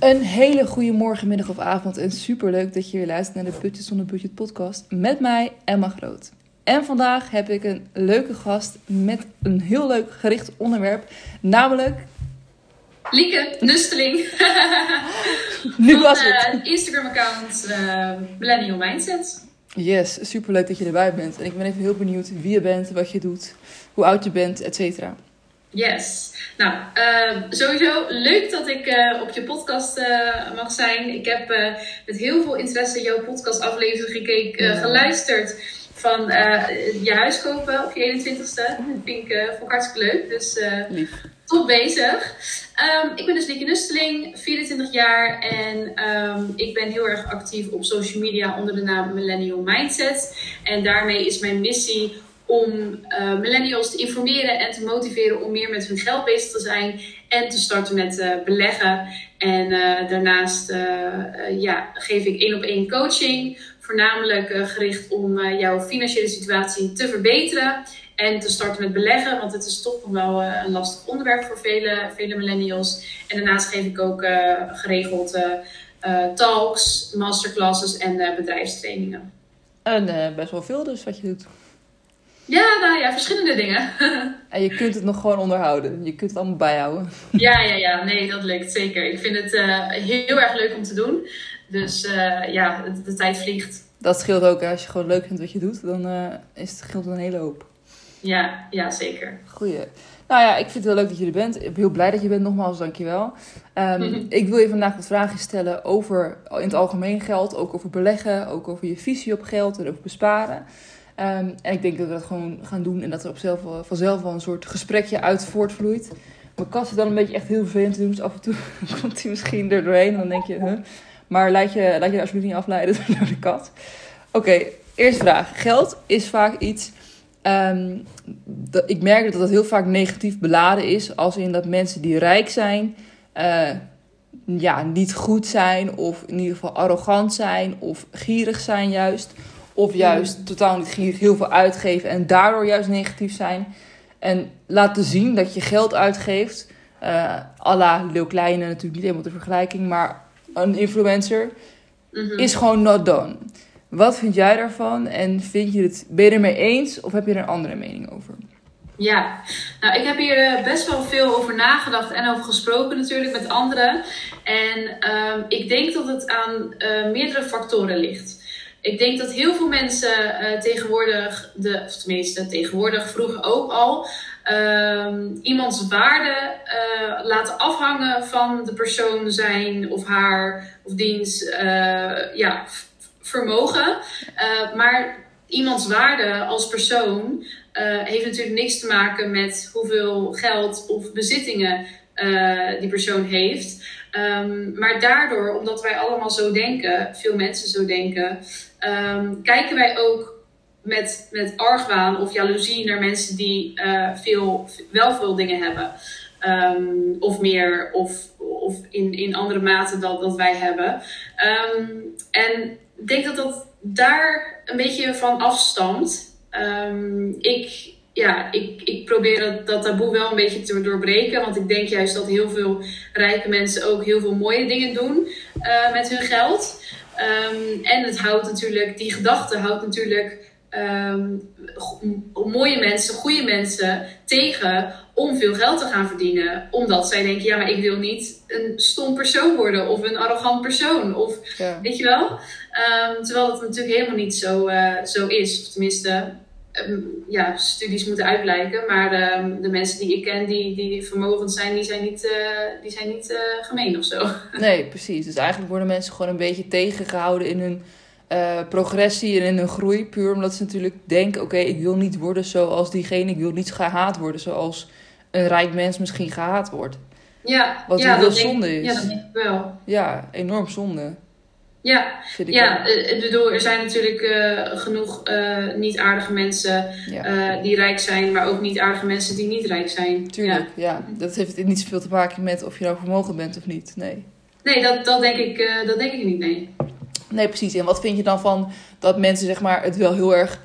Een hele goede morgen, middag of avond en superleuk dat je weer luistert naar de Budget zonder Budget podcast met mij, Emma Groot. En vandaag heb ik een leuke gast met een heel leuk gericht onderwerp, namelijk... Lieke Nusteling. nu Van, was het. eh, Instagram-account eh, Millennial Mindset. Yes, superleuk dat je erbij bent. En ik ben even heel benieuwd wie je bent, wat je doet, hoe oud je bent, et cetera. Yes. Nou, eh, sowieso leuk dat ik eh, op je podcast eh, mag zijn. Ik heb eh, met heel veel interesse jouw podcastaflevering gekeken, geluisterd van je huis kopen op je 21ste. Dat vind ik, vond ik hartstikke leuk. Dus top bezig. Ehm, ik ben dus Lieke Nusteling, 24 jaar en ehm, ik ben heel erg actief op social media onder de naam Millennial Mindset. En daarmee is mijn missie om eh, millennials te informeren en te motiveren om meer met hun geld bezig te zijn en te starten met eh, beleggen. En eh, daarnaast ja, geef ik één op één coaching, voornamelijk gericht om jouw financiële situatie te verbeteren en te starten met beleggen, want het is toch nog wel een lastig onderwerp voor vele, vele millennials. En daarnaast geef ik ook geregeld talks, masterclasses en bedrijfstrainingen. En best wel veel dus wat je doet. Ja, nou ja, verschillende dingen. En je kunt het nog gewoon onderhouden. Je kunt het allemaal bijhouden. ja, ja, ja, nee, dat lukt zeker. Ik vind het eh, heel erg leuk om te doen. Dus eh, ja, de, de tijd vliegt. Dat scheelt ook. hè. Als je gewoon leuk vindt wat je doet, dan eh, is het scheelt een hele hoop. Ja, ja, zeker. Goeie. Nou ja, ik vind het heel leuk dat je er bent. Ik ben heel blij dat je bent. Nogmaals, dankjewel. Ehm Mhm. Ik wil je vandaag wat vragen stellen over in het algemeen geld. Ook over beleggen. Ook over je visie op geld en over besparen. Ehm, en ik denk dat we dat gewoon gaan doen. En dat er op zelf, wel- vanzelf wel een soort gesprekje uit voortvloeit. Mijn kat is dan een beetje echt heel vervelend te doen. Dus af en toe komt hij misschien er doorheen. En dan denk je, huh? Maar laat je, laat je alsjeblieft niet afleiden door de kat. Oké, eerste vraag. Geld is vaak iets... ehm, dat, ik merk dat het heel vaak negatief beladen is. Als in dat mensen die rijk zijn... eh, ja, niet goed zijn. Of in ieder geval arrogant zijn. Of gierig zijn juist. Of juist totaal niet gierig heel veel uitgeven. En daardoor juist negatief zijn. En laten zien dat je geld uitgeeft. eh à la Leeuw Kleine natuurlijk niet helemaal de vergelijking. Maar een influencer Mhm. is gewoon not done. Wat vind jij daarvan? En vind je het, ben je ermee eens of heb je er een andere mening over? Ja, nou ik heb hier eh, best wel veel over nagedacht en over gesproken natuurlijk met anderen. En ehm, ik denk dat het aan eh, meerdere factoren ligt. Ik denk dat heel veel mensen eh, tegenwoordig, de, of tenminste tegenwoordig, vroeger ook al, ehm, iemands waarde eh, laten afhangen van de persoon zijn of haar of diens eh, ja, vermogen. Maar iemands waarde als persoon heeft natuurlijk niks te maken met hoeveel geld of bezittingen die persoon heeft. Ehm, maar daardoor, omdat wij allemaal zo denken, veel mensen zo denken, ehm, kijken wij ook met, met argwaan of jaloezie naar mensen die eh, veel, wel veel dingen hebben. Ehm, of meer, of, of in, in andere mate dan dat wij hebben. En ik denk dat dat daar een beetje van afstamt. Ik, ja, ik, ik probeer dat, dat taboe wel een beetje te doorbreken. Want ik denk juist dat heel veel rijke mensen ook heel veel mooie dingen doen eh, met hun geld. Ehm, en het houdt natuurlijk, die gedachte houdt natuurlijk ehm, mooie mensen, goede mensen tegen om veel geld te gaan verdienen. Omdat zij denken, ja, maar ik wil niet een stom persoon worden of een arrogant persoon. Of Ja. Weet je wel? Ehm, terwijl dat natuurlijk helemaal niet zo, eh, zo is. Of tenminste, ehm, ja, studies moeten uitblijken. Maar ehm, de mensen die ik ken die, die vermogend zijn, die zijn niet, eh, die zijn niet eh, gemeen of zo. Nee, precies. Dus eigenlijk worden mensen gewoon een beetje tegengehouden in hun eh, progressie en in hun groei. Puur omdat ze natuurlijk denken, oké, ik wil niet worden zoals diegene. Ik wil niet gehaat worden zoals een rijk mens misschien gehaat wordt. Ja, Wat ja, heel denk- zonde is. Ja, dat denk ik wel. Ja, enorm zonde. Ja, ja eh, ik bedoel, er zijn natuurlijk eh, genoeg eh, niet aardige mensen Ja. die rijk zijn, maar ook niet aardige mensen die niet rijk zijn. Tuurlijk, ja. Dat heeft niet zoveel te maken met of je nou vermogen bent of niet. Nee. Nee, dat, dat, denk ik, dat denk ik niet, nee. Nee, precies. En wat vind je dan van dat mensen zeg maar, het wel heel erg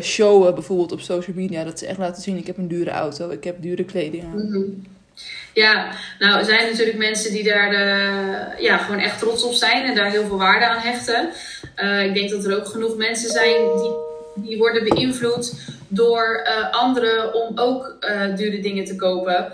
showen, bijvoorbeeld op social media? Dat ze echt laten zien, ik heb een dure auto, ik heb dure kleding aan. Mhm. Ja, nou er zijn natuurlijk mensen die daar uh, ja, gewoon echt trots op zijn en daar heel veel waarde aan hechten. Uh, ik denk dat er ook genoeg mensen zijn die, die worden beïnvloed door uh, anderen om ook dure dingen te kopen.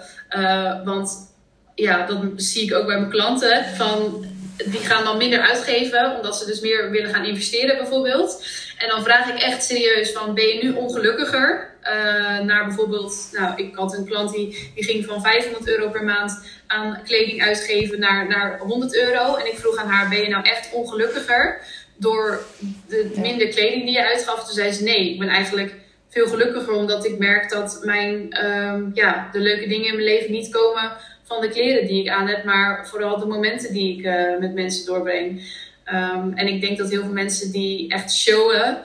want ja, dat zie ik ook bij mijn klanten. Van, die gaan dan minder uitgeven, omdat ze dus meer willen gaan investeren bijvoorbeeld. En dan vraag ik echt serieus van, ben je nu ongelukkiger? Uh, naar bijvoorbeeld, nou, ik had een klant die, die ging van 500 euro per maand aan kleding uitgeven naar, naar 100 euro. En ik vroeg aan haar, ben je nou echt ongelukkiger door de minder kleding die je uitgaf? Toen zei ze, nee, ik ben eigenlijk veel gelukkiger omdat ik merk dat mijn, um, ja, de leuke dingen in mijn leven niet komen van de kleren die ik aan heb, maar vooral de momenten die ik uh, met mensen doorbreng. Um, en ik denk dat heel veel mensen die echt showen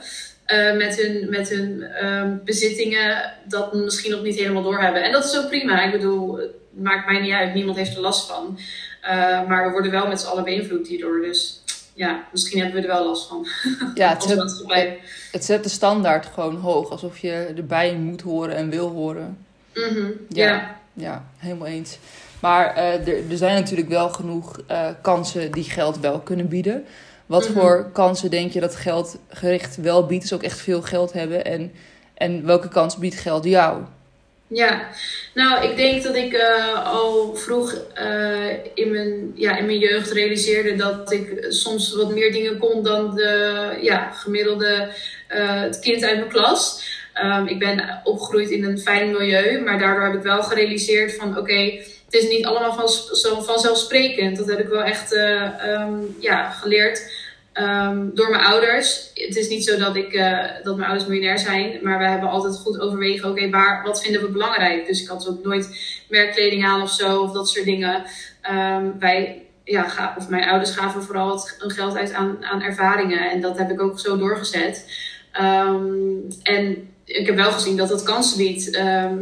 uh, met hun, met hun um, bezittingen, dat misschien nog niet helemaal doorhebben. En dat is ook prima. Ik bedoel, het maakt mij niet uit. Niemand heeft er last van. Uh, maar we worden wel met z'n allen beïnvloed hierdoor. Dus ja, misschien hebben we er wel last van. Ja, het, zet, het zet de standaard gewoon hoog. Alsof je erbij moet horen en wil horen. Mm -hmm, ja. ja. Ja, helemaal eens. Maar uh, er, er zijn natuurlijk wel genoeg kansen die geld wel kunnen bieden. Wat -hmm. voor kansen denk je dat geld gericht wel biedt? Dus ook echt veel geld hebben. En, en welke kans biedt geld jou? Ja, nou, ik denk dat ik uh, al vroeg in, mijn, ja, in mijn jeugd realiseerde dat ik soms wat meer dingen kon dan de ja, gemiddelde het kind uit mijn klas. Um, ik ben opgegroeid in een fijn milieu, maar daardoor heb ik wel gerealiseerd van oké, okay, het is niet allemaal van, zo vanzelfsprekend. Dat heb ik wel echt um, ja, geleerd um, door mijn ouders. Het is niet zo dat, ik, uh, dat mijn ouders miljonair zijn, maar we hebben altijd goed overwegen, oké, wat vinden we belangrijk? Dus ik had ook nooit merkkleding aan of zo, of dat soort dingen. Um, wij, ja, of mijn ouders gaven vooral het, een geld uit aan, aan ervaringen en dat heb ik ook zo doorgezet. Um, en ik heb wel gezien dat dat kansen biedt.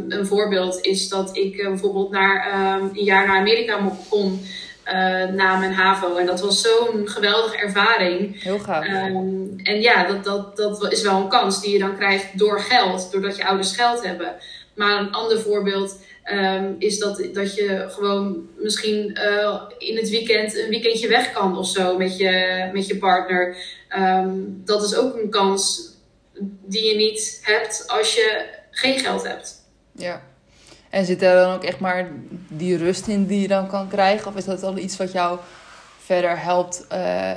Een voorbeeld is dat ik uh, bijvoorbeeld naar, een jaar naar Amerika kon uh, na mijn HAVO. En dat was zo'n geweldige ervaring. Heel gaaf. Um, en ja, dat, dat, dat is wel een kans die je dan krijgt door geld, doordat je ouders geld hebben. Maar een ander voorbeeld is dat, dat je gewoon misschien uh, in het weekend een weekendje weg kan of zo met je, met je partner. dat is ook een kans die je niet hebt als je geen geld hebt. Ja. En zit er dan ook echt maar die rust in die je dan kan krijgen? Of is dat al iets wat jou verder helpt uh,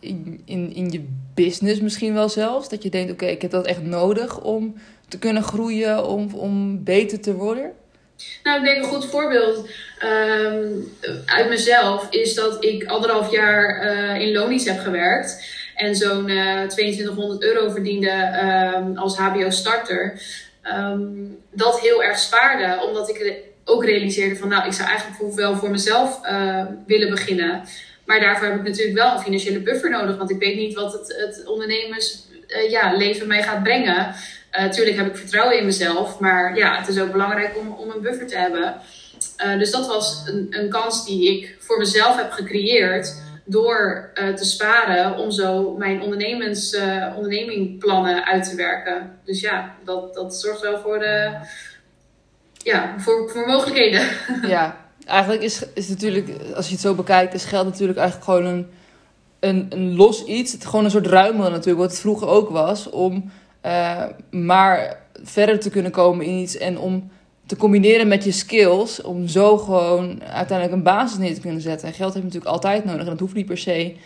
in, in, in je business misschien wel zelfs? Dat je denkt, oké, ik heb dat echt nodig om te kunnen groeien, om, om beter te worden? Nou, ik denk een goed voorbeeld um, uit mezelf is dat ik anderhalf jaar uh, in Lonies heb gewerkt en zo'n uh, eh, 2200 euro verdiende um, als HBO-starter, um, dat heel erg spaarde. Omdat ik ook realiseerde van, nou, ik zou eigenlijk wel voor mezelf uh, willen beginnen. Maar daarvoor heb ik natuurlijk wel een financiële buffer nodig, want ik weet niet wat het, het ondernemersleven uh, ja, mij gaat brengen. Natuurlijk heb ik vertrouwen in mezelf, maar ja, het is ook belangrijk om, een buffer te hebben. dus dat was een, een kans die ik voor mezelf heb gecreëerd door uh, te sparen om zo mijn ondernemens, uh, ondernemingplannen uit te werken. Dus ja, dat, dat zorgt wel voor, de, ja, voor, voor mogelijkheden. Ja, eigenlijk is, is natuurlijk, als je het zo bekijkt, is geld natuurlijk eigenlijk gewoon een, een, een los iets. Het, gewoon een soort ruimte natuurlijk, wat het vroeger ook was, om uh, maar verder te kunnen komen in iets en om te combineren met je skills om zo gewoon uiteindelijk een basis neer te kunnen zetten. En geld heb je natuurlijk altijd nodig en dat hoeft niet per se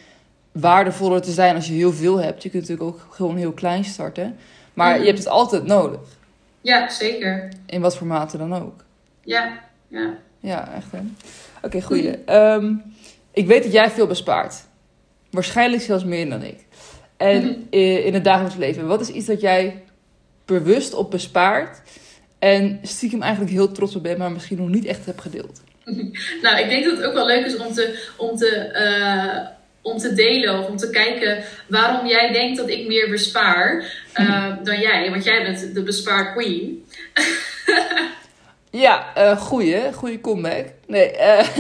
waardevoller te zijn als je heel veel hebt. Je kunt natuurlijk ook gewoon heel klein starten. Maar mm. je hebt het altijd nodig. Ja, zeker. In wat voor mate dan ook. Ja, ja. Ja, echt hè. Oké, okay, goeie. Mm. Um, ik weet dat jij veel bespaart. Waarschijnlijk zelfs meer dan ik. En mm-hmm. in het dagelijks leven, wat is iets dat jij bewust op bespaart en stiekem eigenlijk heel trots op ben, maar misschien nog niet echt heb gedeeld. Nou, ik denk dat het ook wel leuk is om te, om te, uh, om te delen of om te kijken waarom jij denkt dat ik meer bespaar uh, dan jij. Want jij bent de bespaar queen. ja, uh, goeie, goede comeback. Nee,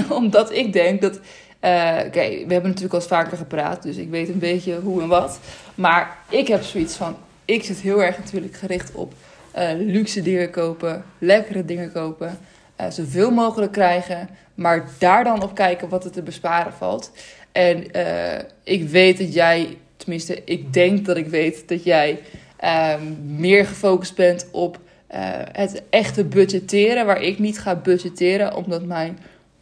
omdat ik denk dat. Oké, okay, we hebben natuurlijk al eens vaker gepraat, dus ik weet een beetje hoe en wat. Maar ik heb zoiets van. Ik zit heel erg natuurlijk gericht op uh, luxe dingen kopen, lekkere dingen kopen. uh, zoveel mogelijk krijgen, maar daar dan op kijken wat er te besparen valt. En ik weet dat jij, tenminste, ik denk dat ik weet dat jij ehm, meer gefocust bent op het echte budgetteren, waar ik niet ga budgetteren, omdat mijn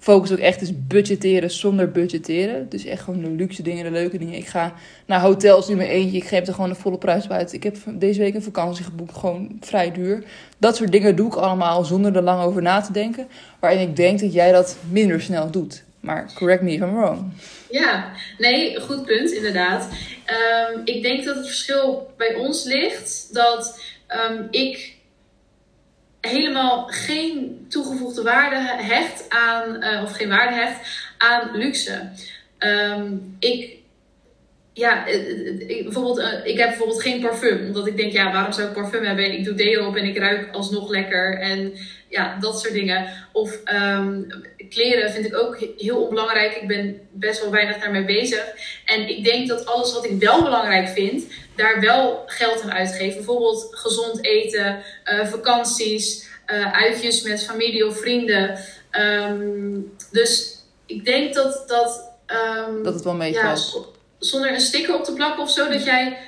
focus ook echt is budgetteren zonder budgetteren. Dus echt gewoon de luxe dingen, de leuke dingen. Ik ga naar hotels in mijn eentje. Ik geef er gewoon de volle prijs uit. Ik heb deze week een vakantie geboekt, gewoon vrij duur. Dat soort dingen doe ik allemaal zonder er lang over na te denken. Waarin ik denk dat jij dat minder snel doet. Maar correct me if I'm wrong. Ja, nee, goed punt, inderdaad. Ehm, ik denk dat het verschil bij ons ligt dat um, ik helemaal geen toegevoegde waarde hecht aan, uh, of geen waarde hecht aan luxe. Um, ik, ja, ik, bijvoorbeeld, uh, ik heb bijvoorbeeld geen parfum, omdat ik denk, ja, waarom zou ik parfum hebben? Ik doe deo op en ik ruik alsnog lekker en ja, dat soort dingen. Of um, kleren vind ik ook heel onbelangrijk. Ik ben best wel weinig daarmee bezig. En ik denk dat alles wat ik wel belangrijk vind, daar wel geld aan uitgeven. Bijvoorbeeld gezond eten, uh, vakanties, uh, uitjes met familie of vrienden. Um, dus ik denk dat dat. Um, dat het wel meevalt. Ja, zonder een sticker op te plakken of zo, dat jij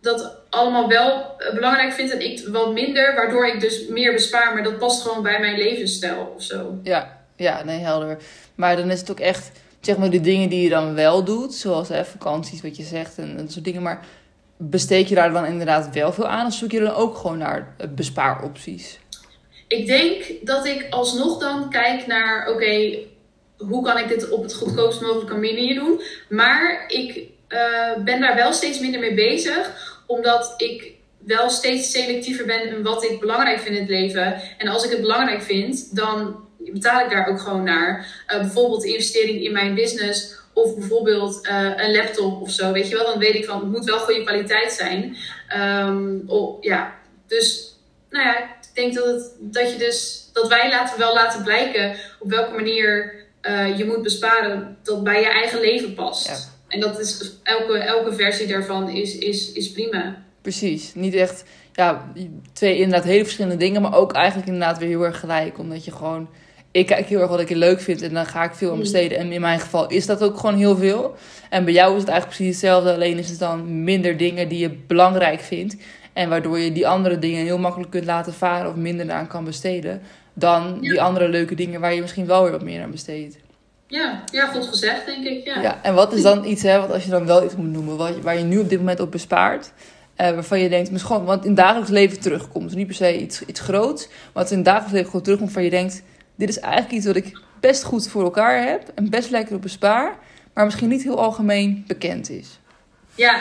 dat allemaal wel eh, belangrijk vindt en ik wel minder, waardoor ik dus meer bespaar, maar dat past gewoon bij mijn levensstijl of zo. Ja, ja, nee, helder. Maar dan is het ook echt, zeg maar, de dingen die je dan wel doet, zoals hè, vakanties, wat je zegt en, dat soort dingen, maar besteed je daar dan inderdaad wel veel aan of zoek je dan ook gewoon naar bespaaropties? Ik denk dat ik alsnog dan kijk naar, oké, hoe kan ik dit op het goedkoopst mogelijke manier doen? Maar ik uh, ben daar wel steeds minder mee bezig, omdat ik wel steeds selectiever ben in wat ik belangrijk vind in het leven. En als ik het belangrijk vind, dan betaal ik daar ook gewoon naar. Uh, bijvoorbeeld investering in mijn business of bijvoorbeeld uh, een laptop of zo. Weet je wel, dan weet ik van het moet wel goede kwaliteit zijn. Um, oh, ja, dus nou ja, ik denk dat, het, dat je dus dat wij laten wel laten blijken op welke manier uh, je moet besparen dat bij je eigen leven past. Ja. En dat is elke, elke versie daarvan is, is, is prima. Precies, niet echt ja, twee inderdaad hele verschillende dingen, maar ook eigenlijk inderdaad weer heel erg gelijk. Omdat je gewoon, ik kijk heel erg wat ik leuk vind en dan ga ik veel aan mm. besteden. En in mijn geval is dat ook gewoon heel veel. En bij jou is het eigenlijk precies hetzelfde, alleen is het dan minder dingen die je belangrijk vindt. En waardoor je die andere dingen heel makkelijk kunt laten varen of minder aan kan besteden. Dan die andere leuke dingen waar je misschien wel weer wat meer aan besteedt. Ja, ja, goed gezegd, denk ik. Ja. ja en wat is dan iets, hè, wat als je dan wel iets moet noemen, wat, waar je nu op dit moment op bespaart, uh, waarvan je denkt, misschien, want in dagelijks leven terugkomt. Niet per se iets, iets groots, maar wat in dagelijks leven gewoon terugkomt, waarvan je denkt, dit is eigenlijk iets wat ik best goed voor elkaar heb en best lekker op bespaar, maar misschien niet heel algemeen bekend is. Ja,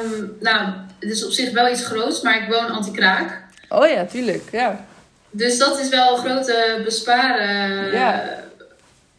um, nou, het is op zich wel iets groots, maar ik woon anti-kraak. Oh ja, tuurlijk, ja. Dus dat is wel een grote besparen. Ja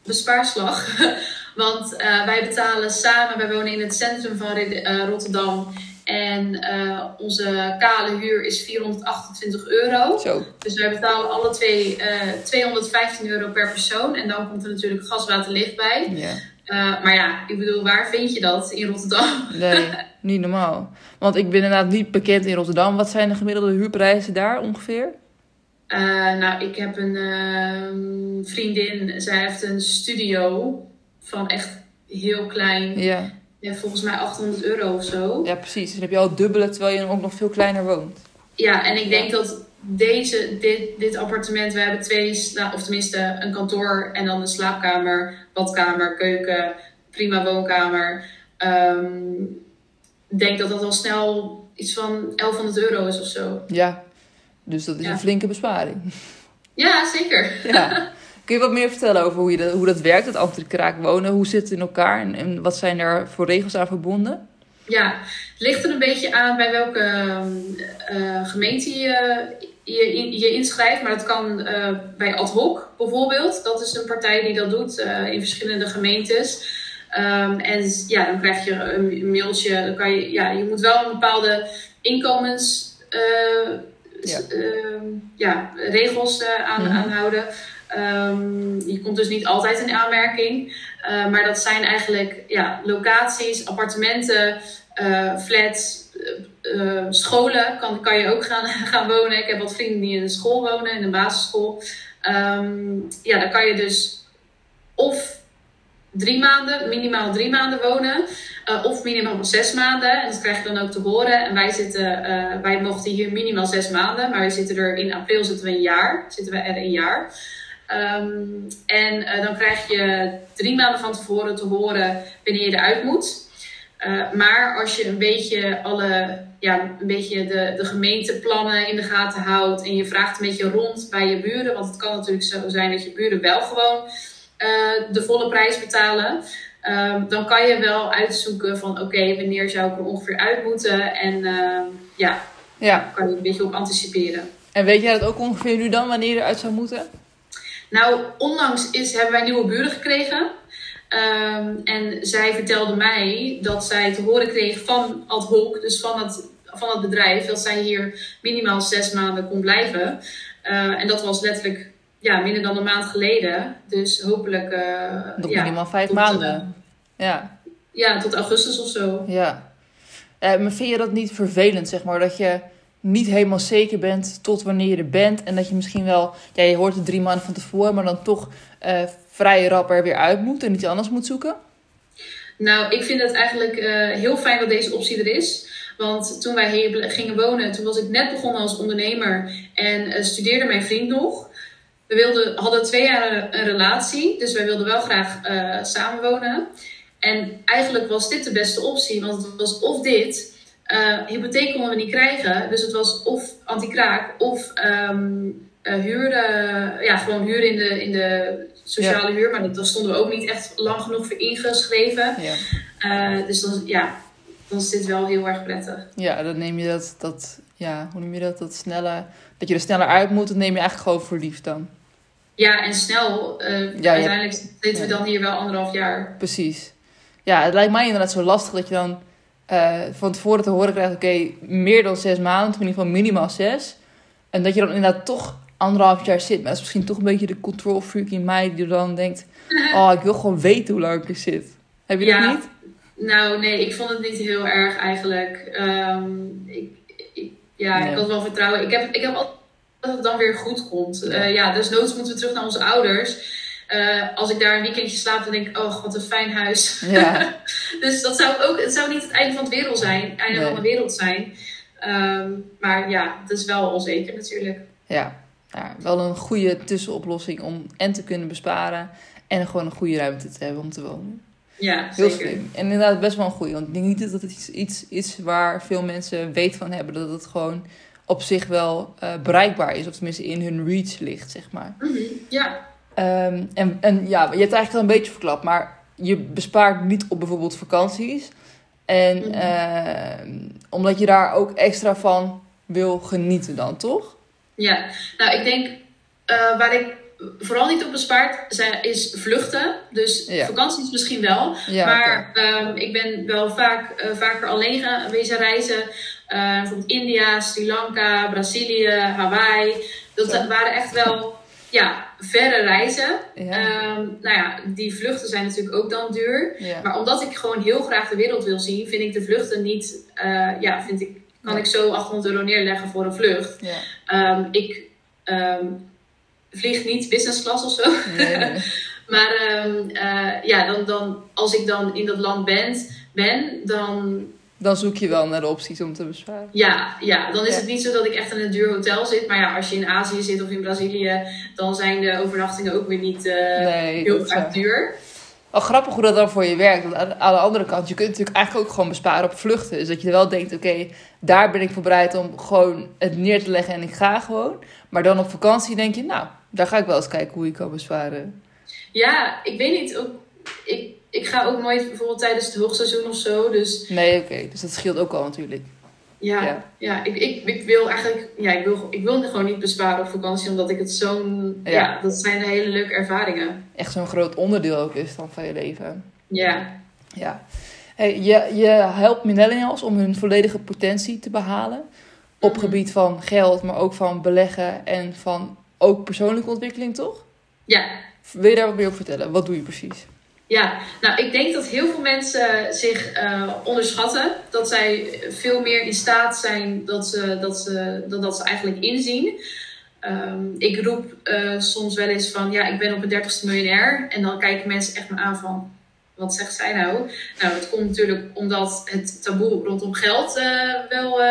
bespaarslag. Want uh, wij betalen samen, wij wonen in het centrum van uh, Rotterdam. En uh, onze kale huur is 428 euro. Zo. Dus wij betalen alle twee 215 euro per persoon. En dan komt er natuurlijk gas, water, licht bij. Ja. maar ja, ik bedoel, waar vind je dat in Rotterdam? Nee, niet normaal. Want ik ben inderdaad niet bekend in Rotterdam. Wat zijn de gemiddelde huurprijzen daar ongeveer? Uh, nou, ik heb een uh, vriendin. Zij heeft een studio van echt heel klein. Ja. Ja. Volgens mij 800 euro of zo. Ja, precies. Dan heb je al het dubbele terwijl je ook nog veel kleiner woont. Ja, en ik denk dat deze, dit, dit appartement, we hebben twee, of tenminste een kantoor en dan een slaapkamer, badkamer, keuken, prima woonkamer. Um, ik denk dat dat al snel iets van 1100 euro is of zo. Ja, dus dat is een flinke besparing. Ja, zeker. Ja. Kun je wat meer vertellen over hoe, je dat, hoe dat werkt, het antikraak wonen? Hoe zit het in elkaar en, en wat zijn er voor regels aan verbonden? Ja, het ligt er een beetje aan bij welke uh, gemeente je, je, je, inschrijft. Maar dat kan uh, bij ad hoc bijvoorbeeld. Dat is een partij die dat doet uh, in verschillende gemeentes. Um, en ja, dan krijg je een mailtje. Dan kan je, ja, je moet wel een bepaalde inkomens ja. Ehm, ja, regels aan, mm aanhouden. Um, je komt dus niet altijd in aanmerking. Uh, maar dat zijn eigenlijk ja, locaties, appartementen, uh, flats, scholen. Kan, kan je ook gaan, gaan wonen. Ik heb wat vrienden die in een school wonen, in een basisschool. Ehm, ja, dan kan je dus of drie maanden, minimaal drie maanden wonen. Of minimaal zes maanden. En dat krijg je dan ook te horen. En wij zitten, wij mochten hier minimaal zes maanden. Maar we zitten er in april zitten we een jaar. Zitten we er een jaar. Um, en uh, dan krijg je drie maanden van tevoren te horen wanneer je eruit moet. maar als je een beetje alle, ja, een beetje de, de gemeenteplannen in de gaten houdt. En je vraagt een beetje rond bij je buren. Want het kan natuurlijk zo zijn dat je buren wel gewoon de volle prijs betalen. Um, dan kan je wel uitzoeken van oké, okay, wanneer zou ik er ongeveer uit moeten. En uh, ja, ja, kan je een beetje op anticiperen. En weet jij dat ook ongeveer nu dan, wanneer je eruit zou moeten? Nou, onlangs is, hebben wij nieuwe buren gekregen. Um, en zij vertelde mij dat zij te horen kreeg van ad hoc, dus van het, van het bedrijf, dat zij hier minimaal zes maanden kon blijven. Uh, en dat was letterlijk ja, minder dan een maand geleden. Dus hopelijk. Uh, Nog ja, minimaal vijf maanden. Uh, ja. ja, tot augustus of zo. Ja. Uh, maar vind je dat niet vervelend, zeg maar? Dat je niet helemaal zeker bent tot wanneer je er bent. En dat je misschien wel, ja, je hoort het drie maanden van tevoren, maar dan toch vrij rap er weer uit moet en iets anders moet zoeken? Nou, ik vind het eigenlijk heel fijn dat deze optie er is. Want toen wij hier gingen wonen, toen was ik net begonnen als ondernemer en studeerde mijn vriend nog we wilden, hadden twee jaar een relatie, dus wij wilden wel graag uh, samenwonen. En eigenlijk was dit de beste optie, want het was of dit, uh, hypotheek konden we niet krijgen, dus het was of anti-kraak of um, uh, ja, gewoon huur in de, in de sociale huur, maar daar stonden we ook niet echt lang genoeg voor ingeschreven. Ja. dus dan, ja, dan is dit wel heel erg prettig. Ja, dan neem je dat, dat ja, hoe noem je dat, dat snelle, dat je er sneller uit moet, dat neem je eigenlijk gewoon voor lief dan. Ja, en snel. Uh, ja, uiteindelijk zitten we dan hier wel anderhalf jaar. Precies. Ja, het lijkt mij inderdaad zo lastig dat je dan uh, van tevoren te horen krijgt: oké, meer dan zes maanden, in ieder geval minimaal zes. En dat je dan inderdaad toch anderhalf jaar zit. Maar dat is misschien toch een beetje de control freak in mij die dan denkt: oh, ik wil gewoon weten hoe lang ik er zit. Heb je ja, dat niet? Nou, nee, ik vond het niet heel erg eigenlijk. Um, ik, ik, ja, nee. ik had wel vertrouwen. Ik heb, ik heb altijd dat het dan weer goed komt. Ja, uh, ja dus noods moeten we terug naar onze ouders. Uh, als ik daar een weekendje slaap, dan denk ik, oh, wat een fijn huis. Ja. dus dat zou ook, het zou niet het einde van de wereld zijn, het einde nee. van de wereld zijn. Um, maar ja, het is wel onzeker natuurlijk. Ja. ja, wel een goede tussenoplossing om en te kunnen besparen en gewoon een goede ruimte te hebben om te wonen. Ja, Heel zeker. slim. En inderdaad best wel een goede. Want ik denk niet dat het iets, iets is waar veel mensen weet van hebben. Dat het gewoon op zich wel uh, bereikbaar is. Of tenminste in hun reach ligt, zeg maar. Mm -hmm. Ja. Um, en, en ja, je hebt eigenlijk al een beetje verklapt. Maar je bespaart niet op bijvoorbeeld vakanties. En mm -hmm. uh, omdat je daar ook extra van wil genieten dan, toch? Ja, nou ik denk uh, waar ik vooral niet op bespaard zijn, is vluchten. Dus ja. vakanties misschien wel. Ja, maar okay. um, ik ben wel vaak, uh, vaker alleen geweest reizen. Bijvoorbeeld India, Sri Lanka, Brazilië, Hawaii. Dat Zo. waren echt wel ja, verre reizen. Ja. Um, nou ja, die vluchten zijn natuurlijk ook dan duur. Ja. Maar omdat ik gewoon heel graag de wereld wil zien, vind ik de vluchten niet. Uh, ja, vind ik, kan ik zo 800 euro neerleggen voor een vlucht. Um, ik um, vlieg niet business class of zo. Nee, nee. maar uh, ja, dan, dan, als ik dan in dat land ben, ben dan dan zoek je wel naar de opties om te besparen. Ja, ja dan is ja. het niet zo dat ik echt in een duur hotel zit. Maar ja, als je in Azië zit of in Brazilië, dan zijn de overnachtingen ook weer niet uh, nee, heel erg duur. Wel grappig hoe dat dan voor je werkt. Want aan de andere kant, je kunt natuurlijk eigenlijk ook gewoon besparen op vluchten. Dus dat je wel denkt, oké, okay, daar ben ik voor bereid om gewoon het neer te leggen en ik ga gewoon. Maar dan op vakantie denk je, nou, daar ga ik wel eens kijken hoe ik kan besparen. Ja, ik weet niet. Ook, ik, ik ga ook nooit bijvoorbeeld tijdens het hoogseizoen of zo. Dus... Nee, oké. Okay. Dus dat scheelt ook al natuurlijk. Ja, ja. ja ik, ik, ik wil eigenlijk... Ja, ik wil, ik wil gewoon niet besparen op vakantie. Omdat ik het zo'n... Ja. ja dat zijn hele leuke ervaringen. Echt zo'n groot onderdeel ook is dan van je leven. Ja. Ja. Hey, je, je helpt millennials om hun volledige potentie te behalen. Op mm-hmm. gebied van geld, maar ook van beleggen en van ook persoonlijke ontwikkeling, toch? Ja. Wil je daar wat meer over vertellen? Wat doe je precies? Ja, nou ik denk dat heel veel mensen zich uh, onderschatten. Dat zij veel meer in staat zijn dat ze, dat ze, dat, dat ze eigenlijk inzien. Ehm, ik roep eh, soms wel eens van, ja, ik ben op mijn dertigste miljonair. En dan kijken mensen echt me aan van, wat zegt zij nou? Nou, dat komt natuurlijk omdat het taboe rondom geld uh, wel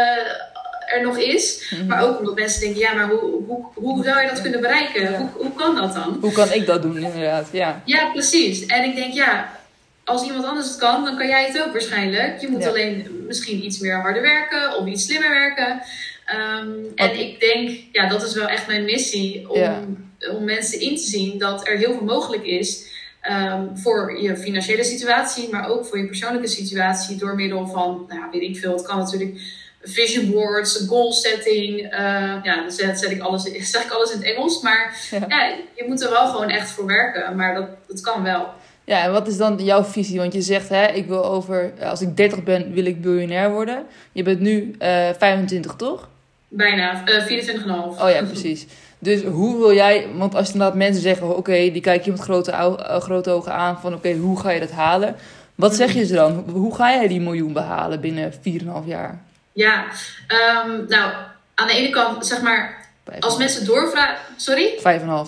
er nog is. Mm -hmm. Maar ook omdat mensen denken, ja, maar hoe, hoe, hoe zou je dat kunnen bereiken? Ja. Hoe, hoe kan dat dan? Hoe kan ik dat doen, inderdaad? Ja. ja, precies. En ik denk, ja, als iemand anders het kan, dan kan jij het ook waarschijnlijk. Je moet ja. alleen misschien iets meer harder werken of iets slimmer werken. Um, en ik denk, ja, dat is wel echt mijn missie. Om, ja. om mensen in te zien dat er heel veel mogelijk is. Um, voor je financiële situatie, maar ook voor je persoonlijke situatie. Door middel van, nou weet ik veel, het kan natuurlijk vision boards, goal setting. Uh, ja, dan zet, zet, ik alles, zeg ik alles in het Engels. Maar ja. ja. je moet er wel gewoon echt voor werken. Maar dat, dat kan wel. Ja, en wat is dan jouw visie? Want je zegt, hè, ik wil over, als ik 30 ben, wil ik biljonair worden. Je bent nu uh, 25, toch? Bijna, uh, 24,5. Oh ja, precies. Dus hoe wil jij, want als inderdaad mensen zeggen, oké, okay, die kijken je met grote, uh, grote ogen aan van, oké, okay, hoe ga je dat halen? Wat zeg je ze dan? Hoe ga jij die miljoen behalen binnen 4,5 jaar? Ja, um, nou, aan de ene kant, zeg maar, als mensen doorvragen... Sorry? 5,5,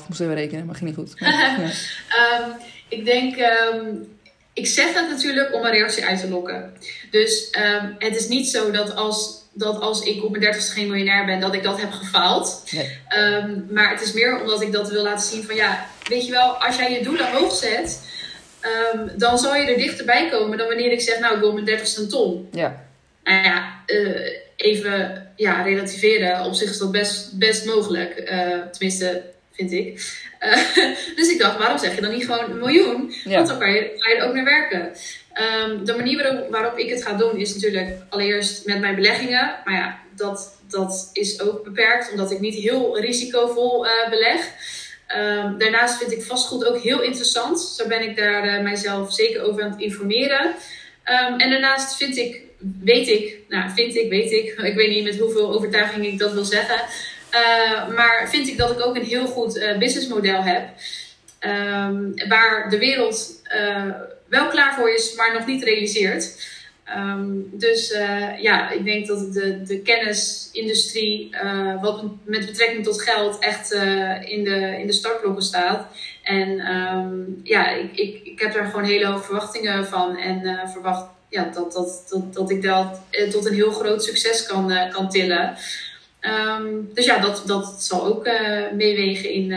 moest even rekenen, maar ging niet goed. Ja. um, ik denk, um, ik zeg dat natuurlijk om een reactie uit te lokken. Dus het is niet zo dat als, dat als ik op mijn dertigste geen miljonair ben, dat ik dat heb gefaald. Nee. Um, maar het is meer omdat ik dat wil laten zien van ja, weet je wel, als jij je doelen hoog zet, dan zal je er dichterbij komen dan wanneer ik zeg, nou, ik wil mijn dertigste een ton. Ja. Nou ja, uh, even ja, relativeren. Op zich is dat best, best mogelijk. Uh, tenminste, vind ik. Uh, dus ik dacht, waarom zeg je dan niet gewoon een miljoen? Ja. Want dan kan je, ga je er ook naar werken. Um, de manier waarop, waarop, ik het ga doen is natuurlijk allereerst met mijn beleggingen. Maar ja, dat, dat is ook beperkt omdat ik niet heel risicovol beleg. Um, daarnaast vind ik vastgoed ook heel interessant. Zo ben ik daar mijzelf zeker over aan het informeren. Um, en daarnaast vind ik, weet ik, nou vind ik, weet ik, ik weet niet met hoeveel overtuiging ik dat wil zeggen. Uh, maar vind ik dat ik ook een heel goed uh, businessmodel heb. Um, waar de wereld uh, wel klaar voor is, maar nog niet realiseert. Um, dus ja, ik denk dat de, de kennisindustrie, wat met betrekking tot geld, echt in, de, in de startblokken staat. En um, ja, ik, ik, ik heb daar gewoon hele hoge verwachtingen van. En verwacht ja, dat, dat, dat, dat ik dat tot een heel groot succes kan, kan tillen. Um, dus ja, dat, dat zal ook uh, meewegen in,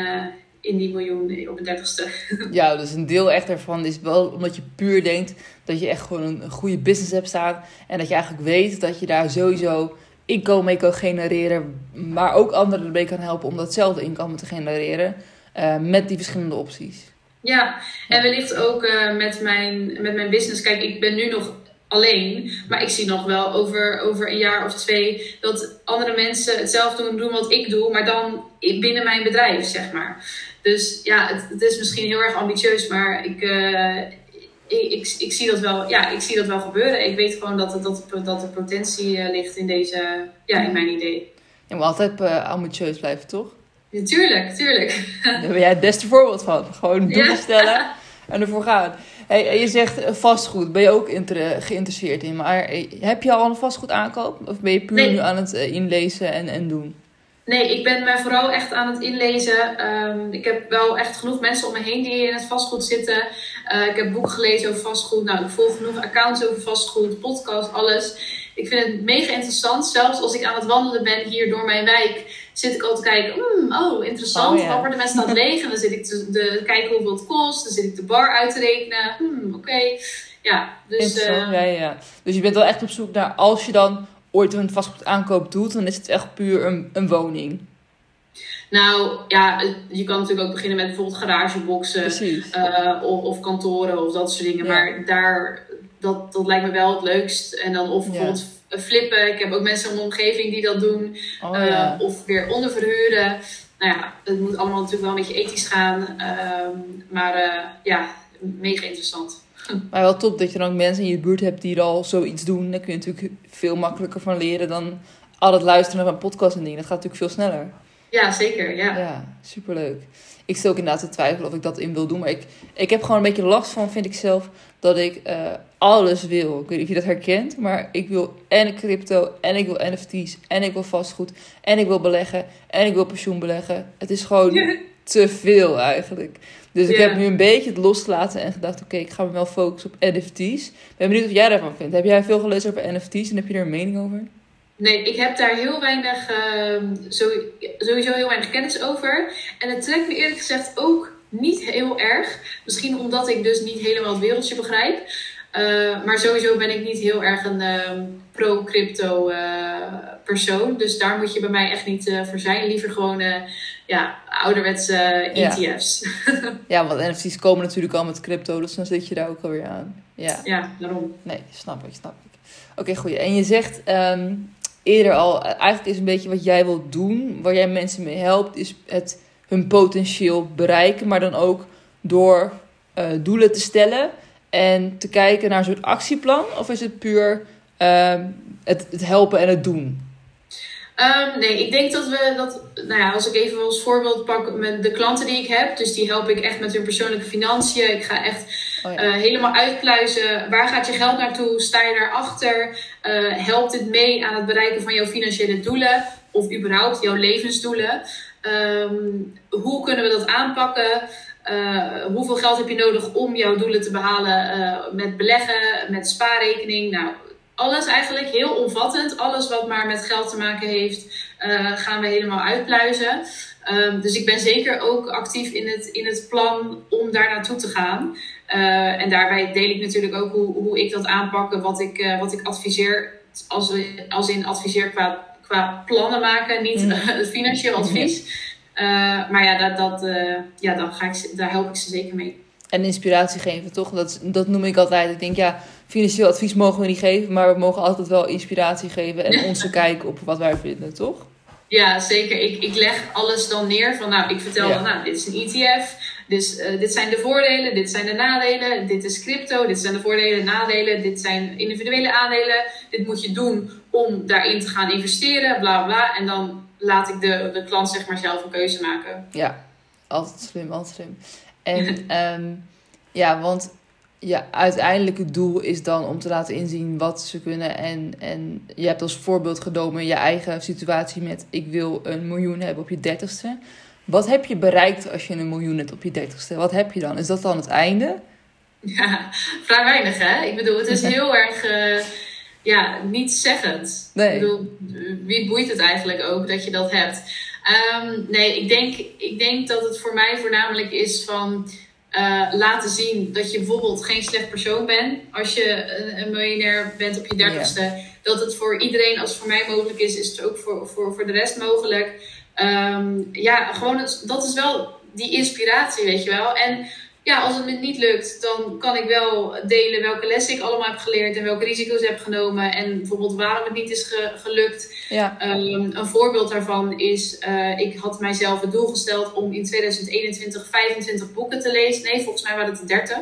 in die miljoen op een dertigste. Ja, dus een deel echt ervan is wel omdat je puur denkt dat je echt gewoon een, een goede business hebt staan. En dat je eigenlijk weet dat je daar sowieso inkomen mee kan genereren. Maar ook anderen ermee kan helpen om datzelfde inkomen te genereren. Uh, met die verschillende opties. Ja, en wellicht ook met, mijn, met mijn business. Kijk, ik ben nu nog alleen. Maar ik zie nog wel over, over een jaar of twee dat andere mensen hetzelfde doen, doen wat ik doe, maar dan binnen mijn bedrijf, zeg maar. Dus ja, het, het is misschien heel erg ambitieus, maar ik, uh, ik, ik, ik, zie dat wel, ja, ik zie dat wel gebeuren. Ik weet gewoon dat, dat, dat de potentie uh, ligt in, deze, ja, in mijn idee. Je moet altijd uh, ambitieus blijven, toch? Ja, tuurlijk, tuurlijk. Daar ben jij het beste voorbeeld van. Gewoon doelen ja. stellen en ervoor gaan. Hey, je zegt vastgoed, ben je ook inter- geïnteresseerd in. Maar heb je al een vastgoed aankoop? Of ben je puur nee. nu aan het inlezen en, en doen? Nee, ik ben mij vooral echt aan het inlezen. Um, ik heb wel echt genoeg mensen om me heen die in het vastgoed zitten. Uh, ik heb boeken gelezen over vastgoed. Nou, ik volg genoeg accounts over vastgoed, podcast, alles. Ik vind het mega interessant. Zelfs als ik aan het wandelen ben hier door mijn wijk, zit ik altijd te kijken. Mm, oh, interessant. Oh, ja. Appartementen staan leeg. En dan zit ik te, te kijken hoeveel het kost. Dan zit ik de bar uit te rekenen. Hmm, Oké. Okay. Ja, dus. Uh, ja, ja. Dus je bent wel echt op zoek naar als je dan ooit een vastgoed aankoop doet, dan is het echt puur een, een woning. Nou ja, je kan natuurlijk ook beginnen met bijvoorbeeld garageboxen uh, of, of, kantoren of dat soort dingen. Ja. Maar daar, dat, dat lijkt me wel het leukst. En dan of bijvoorbeeld. Flippen. Ik heb ook mensen in mijn omgeving die dat doen. Oh, ja. Of weer onderverhuren. Nou ja, het moet allemaal natuurlijk wel een beetje ethisch gaan. Um, maar uh, ja, mega interessant. Maar wel top dat je dan ook mensen in je buurt hebt die er al zoiets doen. Daar kun je natuurlijk veel makkelijker van leren dan al het luisteren naar een podcast en dingen. Dat gaat natuurlijk veel sneller. Ja, zeker. Ja, ja superleuk. Ik stel ook inderdaad te twijfelen of ik dat in wil doen. Maar ik, ik heb gewoon een beetje last van, vind ik zelf, dat ik uh, alles wil. Ik weet niet of je dat herkent, maar ik wil en crypto, en ik wil NFT's, en ik wil vastgoed, en ik wil beleggen, en ik wil pensioen beleggen. Het is gewoon te veel eigenlijk. Dus ik heb nu een beetje het losgelaten en gedacht: oké, ik ga me wel focussen op NFT's. Ik ben benieuwd wat jij daarvan vindt. Heb jij veel gelezen over NFT's en heb je er een mening over? Nee, ik heb daar heel weinig, uh, sowieso heel weinig kennis over. En het trekt me eerlijk gezegd ook niet heel erg. Misschien omdat ik dus niet helemaal het wereldje begrijp. Uh, maar sowieso ben ik niet heel erg een uh, pro-crypto uh, persoon. Dus daar moet je bij mij echt niet voor zijn. Liever gewoon ja, ouderwetse ETF's. Ja. ja, want NFT's komen natuurlijk al met crypto. Dus dan zit je daar ook alweer aan. Ja, ja daarom. Nee, snap ik, snap ik. Oké, goed. En je zegt um, eerder al, eigenlijk is een beetje wat jij wilt doen, waar jij mensen mee helpt, is het hun potentieel bereiken, maar dan ook door doelen te stellen en te kijken naar soort actieplan? Of is het puur uh, het, het helpen en het doen? Um, nee, ik denk dat we dat, nou ja, als ik even als voorbeeld pak met de klanten die ik heb, dus die help ik echt met hun persoonlijke financiën. Ik ga echt oh ja. uh, helemaal uitpluizen. Waar gaat je geld naartoe? Sta je daarachter? Uh, helpt dit mee aan het bereiken van jouw financiële doelen? Of überhaupt jouw levensdoelen? Um, hoe kunnen we dat aanpakken? Uh, hoeveel geld heb je nodig om jouw doelen te behalen uh, met beleggen, met spaarrekening? Nou, alles eigenlijk heel omvattend. Alles wat maar met geld te maken heeft, uh, gaan we helemaal uitpluizen. Um, dus ik ben zeker ook actief in het, in het plan om daar naartoe te gaan. en daarbij deel ik natuurlijk ook hoe, hoe ik dat aanpak, wat ik, wat ik adviseer, als, als in adviseer qua, qua plannen maken, niet mm. financieel advies. Uh, maar ja, dat, dat, uh, ja dan ga ik, daar help ik ze zeker mee. En inspiratie geven, toch? Dat, dat noem ik altijd. Ik denk, ja, financieel advies mogen we niet geven, maar we mogen altijd wel inspiratie geven en onze kijk op wat wij vinden, toch? Ja, zeker. Ik, ik leg alles dan neer van, nou, ik vertel ja. dan, nou, dit is een ETF, dus uh, dit zijn de voordelen, dit zijn de nadelen, dit is crypto, dit zijn de voordelen en nadelen, dit zijn individuele aandelen, dit moet je doen om daarin te gaan investeren, bla bla. En dan laat ik de, de klant zeg maar zelf een keuze maken. Ja, altijd slim, altijd slim. En um, ja, want ja, uiteindelijk het doel is dan om te laten inzien wat ze kunnen. En, en je hebt als voorbeeld genomen je eigen situatie met ik wil een miljoen hebben op je dertigste. Wat heb je bereikt als je een miljoen hebt op je dertigste? Wat heb je dan? Is dat dan het einde? Ja, vrij weinig hè. Ik bedoel, het is heel erg... Uh ja, niet zeggend. Nee. Ik bedoel, wie boeit het eigenlijk ook dat je dat hebt? Um, nee, ik denk, ik denk dat het voor mij voornamelijk is van uh, laten zien dat je bijvoorbeeld geen slecht persoon bent. Als je een, een miljonair bent op je dertigste. Ja. Dat het voor iedereen, als het voor mij mogelijk is, is het ook voor, voor, voor de rest mogelijk. Um, ja, gewoon, dat is wel die inspiratie, weet je wel. En ja, als het me niet lukt, dan kan ik wel delen welke lessen ik allemaal heb geleerd en welke risico's heb genomen. En bijvoorbeeld waarom het niet is ge gelukt. Ja. Um, een voorbeeld daarvan is, uh, ik had mijzelf het doel gesteld om in 2021 25 boeken te lezen. Nee, volgens mij waren het 30.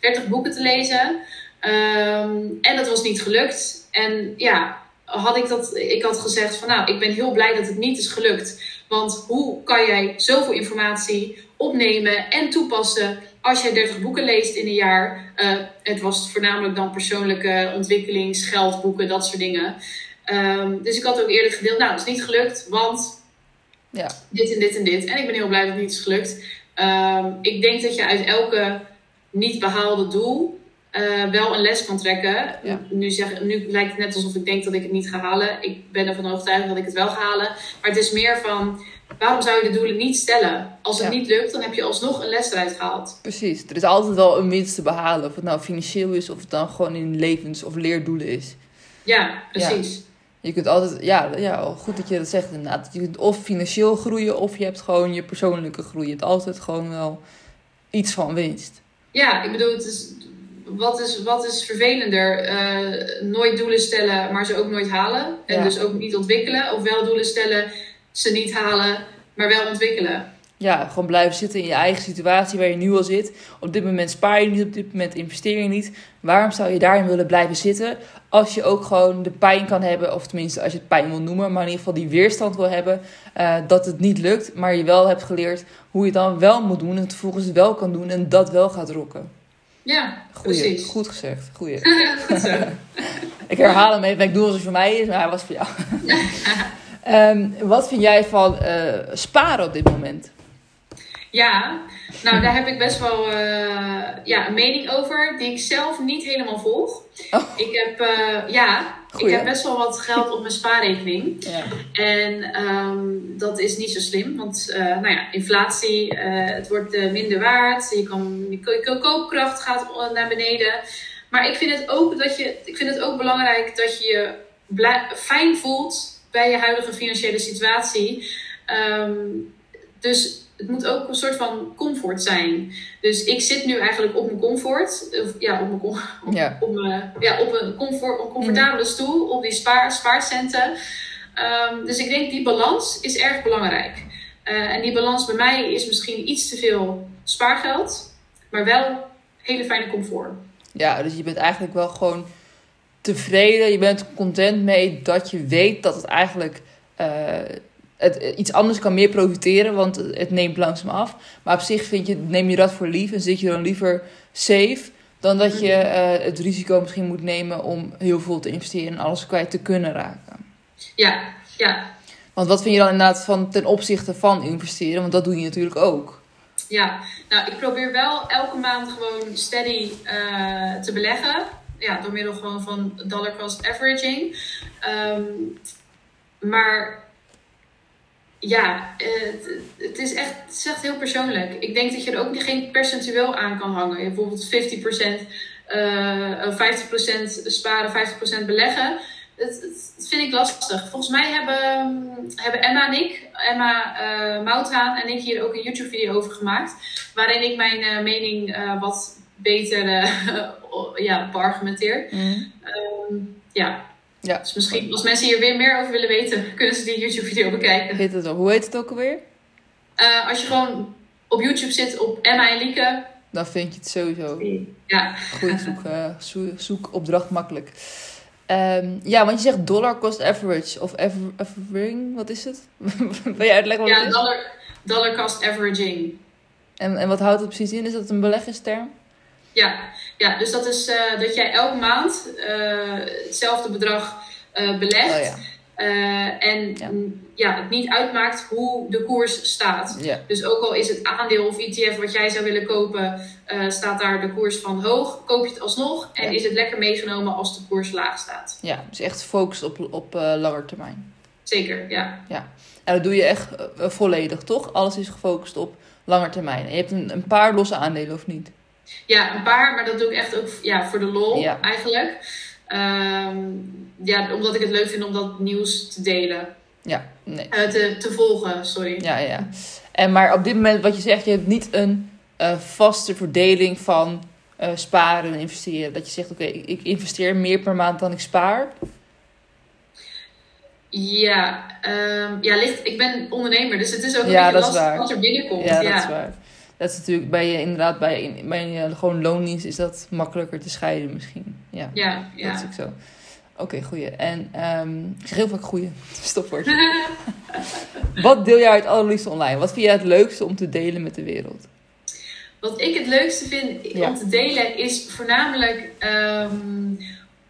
30 boeken te lezen. Um, en dat was niet gelukt. En ja, had ik dat, ik had gezegd van nou, ik ben heel blij dat het niet is gelukt. Want hoe kan jij zoveel informatie opnemen en toepassen als jij 30 boeken leest in een jaar, uh, het was voornamelijk dan persoonlijke ontwikkelings, geldboeken, dat soort dingen. Um, dus ik had ook eerlijk gedeeld, nou, het is niet gelukt, want ja. dit en dit en dit. En ik ben heel blij dat het niet is gelukt. Um, ik denk dat je uit elke niet behaalde doel uh, wel een les kan trekken. Ja. Nu, zeg, nu lijkt het net alsof ik denk dat ik het niet ga halen. Ik ben ervan overtuigd dat ik het wel ga halen. Maar het is meer van waarom zou je de doelen niet stellen? Als het ja. niet lukt, dan heb je alsnog een les eruit gehaald. Precies. Er is altijd wel een winst te behalen. Of het nou financieel is, of het dan gewoon in levens- of leerdoelen is. Ja, precies. Ja. Je kunt altijd, ja, ja, goed dat je dat zegt inderdaad. Je kunt of financieel groeien, of je hebt gewoon je persoonlijke groei. Je hebt altijd gewoon wel iets van winst. Ja, ik bedoel, het is, wat, is, wat is vervelender? Uh, nooit doelen stellen, maar ze ook nooit halen. En ja. dus ook niet ontwikkelen. Of wel doelen stellen ze niet halen, maar wel ontwikkelen. Ja, gewoon blijven zitten in je eigen situatie waar je nu al zit. Op dit moment spaar je niet, op dit moment investeer je niet. Waarom zou je daarin willen blijven zitten? Als je ook gewoon de pijn kan hebben, of tenminste als je het pijn wil noemen, maar in ieder geval die weerstand wil hebben uh, dat het niet lukt. Maar je wel hebt geleerd hoe je het dan wel moet doen en het vervolgens wel kan doen en dat wel gaat rocken. Ja, Goeie, precies. Goed gezegd. Goeie. Goed zo. ik herhaal hem even. Ik doe alsof het voor mij is, maar hij was voor jou. Ehm, wat vind jij van eh, sparen op dit moment? Ja, nou daar heb ik best wel eh, ja, een mening over die ik zelf niet helemaal volg. Oh. Ik heb, eh, ja, Goeie. ik heb best wel wat geld op mijn spaarrekening. Ja. En ehm, dat is niet zo slim, want eh, nou ja, inflatie, het wordt minder waard. Je kan, je ko- je koopkracht gaat naar beneden. Maar ik vind het ook, dat je, ik vind het ook belangrijk dat je je blij- fijn voelt bij je huidige financiële situatie. Ehm, dus het moet ook een soort van comfort zijn. Dus ik zit nu eigenlijk op mijn comfort. Of, ja, op mijn op, Ja. op, mijn, ja, op een, comfort, een comfortabele stoel, op die spaar, spaarcenten. Ehm, dus ik denk die balans is erg belangrijk. Eh, en die balans bij mij is misschien iets te veel spaargeld, maar wel hele fijne comfort. ja, dus je bent eigenlijk wel gewoon tevreden. Je bent content mee dat je weet dat het eigenlijk eh, het, iets anders kan meer profiteren, want het neemt langzaam af. Maar op zich vind je, neem je dat voor lief en zit je dan liever safe dan dat je eh, het risico misschien moet nemen om heel veel te investeren en alles kwijt te kunnen raken. Ja, ja, Want wat vind je dan inderdaad van ten opzichte van investeren? Want dat doe je natuurlijk ook. ja. Nou, ik probeer wel elke maand gewoon steady eh, te beleggen. Ja, door middel gewoon van dollar cost averaging. Ehm, maar ja, eh, het, het, is echt, het is echt heel persoonlijk. Ik denk dat je er ook geen percentueel aan kan hangen. Bijvoorbeeld 50%, eh 50% sparen, 50% beleggen. Het vind ik lastig. Volgens mij hebben, hebben Emma en ik, Emma eh Mouthaan en ik hier ook een YouTube-video over gemaakt. Waarin ik mijn eh, mening eh, wat beter eh, ja, beargumenteer. Ehm, ja. Ja. Dus misschien als mensen hier weer meer over willen weten, kunnen ze die YouTube-video bekijken. Heet het, hoe heet het ook alweer? Eh, als je gewoon op YouTube zit op Emma en Lieke. Dan vind je het sowieso. Ja, Goed zoek, eh, zo- zoekopdracht makkelijk. Ehm, ja, want je zegt dollar cost average of aver- averaging, wat is het? Wil je uitleggen wat ja het is? dollar, dollar cost averaging. En, en wat houdt het precies in? Is dat een beleggingsterm? Ja, ja dus dat is eh, dat jij elke maand eh, hetzelfde bedrag eh, belegt. Oh ja. En Ja. ja, het niet uitmaakt hoe de koers staat. ja. Dus ook al is het aandeel of ETF wat jij zou willen kopen, staat daar de koers van hoog, koop je het alsnog. En Ja. is het lekker meegenomen als de koers laag staat. Ja, dus echt gefocust op, op eh lange termijn. Zeker, ja. En dat doe je echt volledig, toch? Alles is gefocust op lange termijn. En je hebt een, een paar losse aandelen, of niet? Ja, een paar, maar dat doe ik echt ook ja, voor de lol Ja. eigenlijk. Ehm, ja, omdat ik het leuk vind om dat nieuws te delen. Ja, nee. Eh, te, te volgen, sorry. Ja, ja. En maar op dit moment, wat je zegt, je hebt niet een eh, vaste verdeling van eh, sparen en investeren. Dat je zegt, oké, ik, ik investeer meer per maand dan ik spaar. Ja, ehm, ja ligt, ik ben ondernemer, dus het is ook een Ja, beetje lastig waar. wat er binnenkomt. Ja, Ja, dat is waar. Dat is natuurlijk bij je inderdaad, bij, bij je gewoon loondienst is dat makkelijker te scheiden misschien. Ja, ja, dat is ook zo. Oké, goeie. En ehm, ik zeg heel vaak goeie. Stopwoord. Wat deel jij het allerliefste online? Wat vind jij het leukste om te delen met de wereld? Wat ik het leukste vind Ja. om te delen is voornamelijk ehm,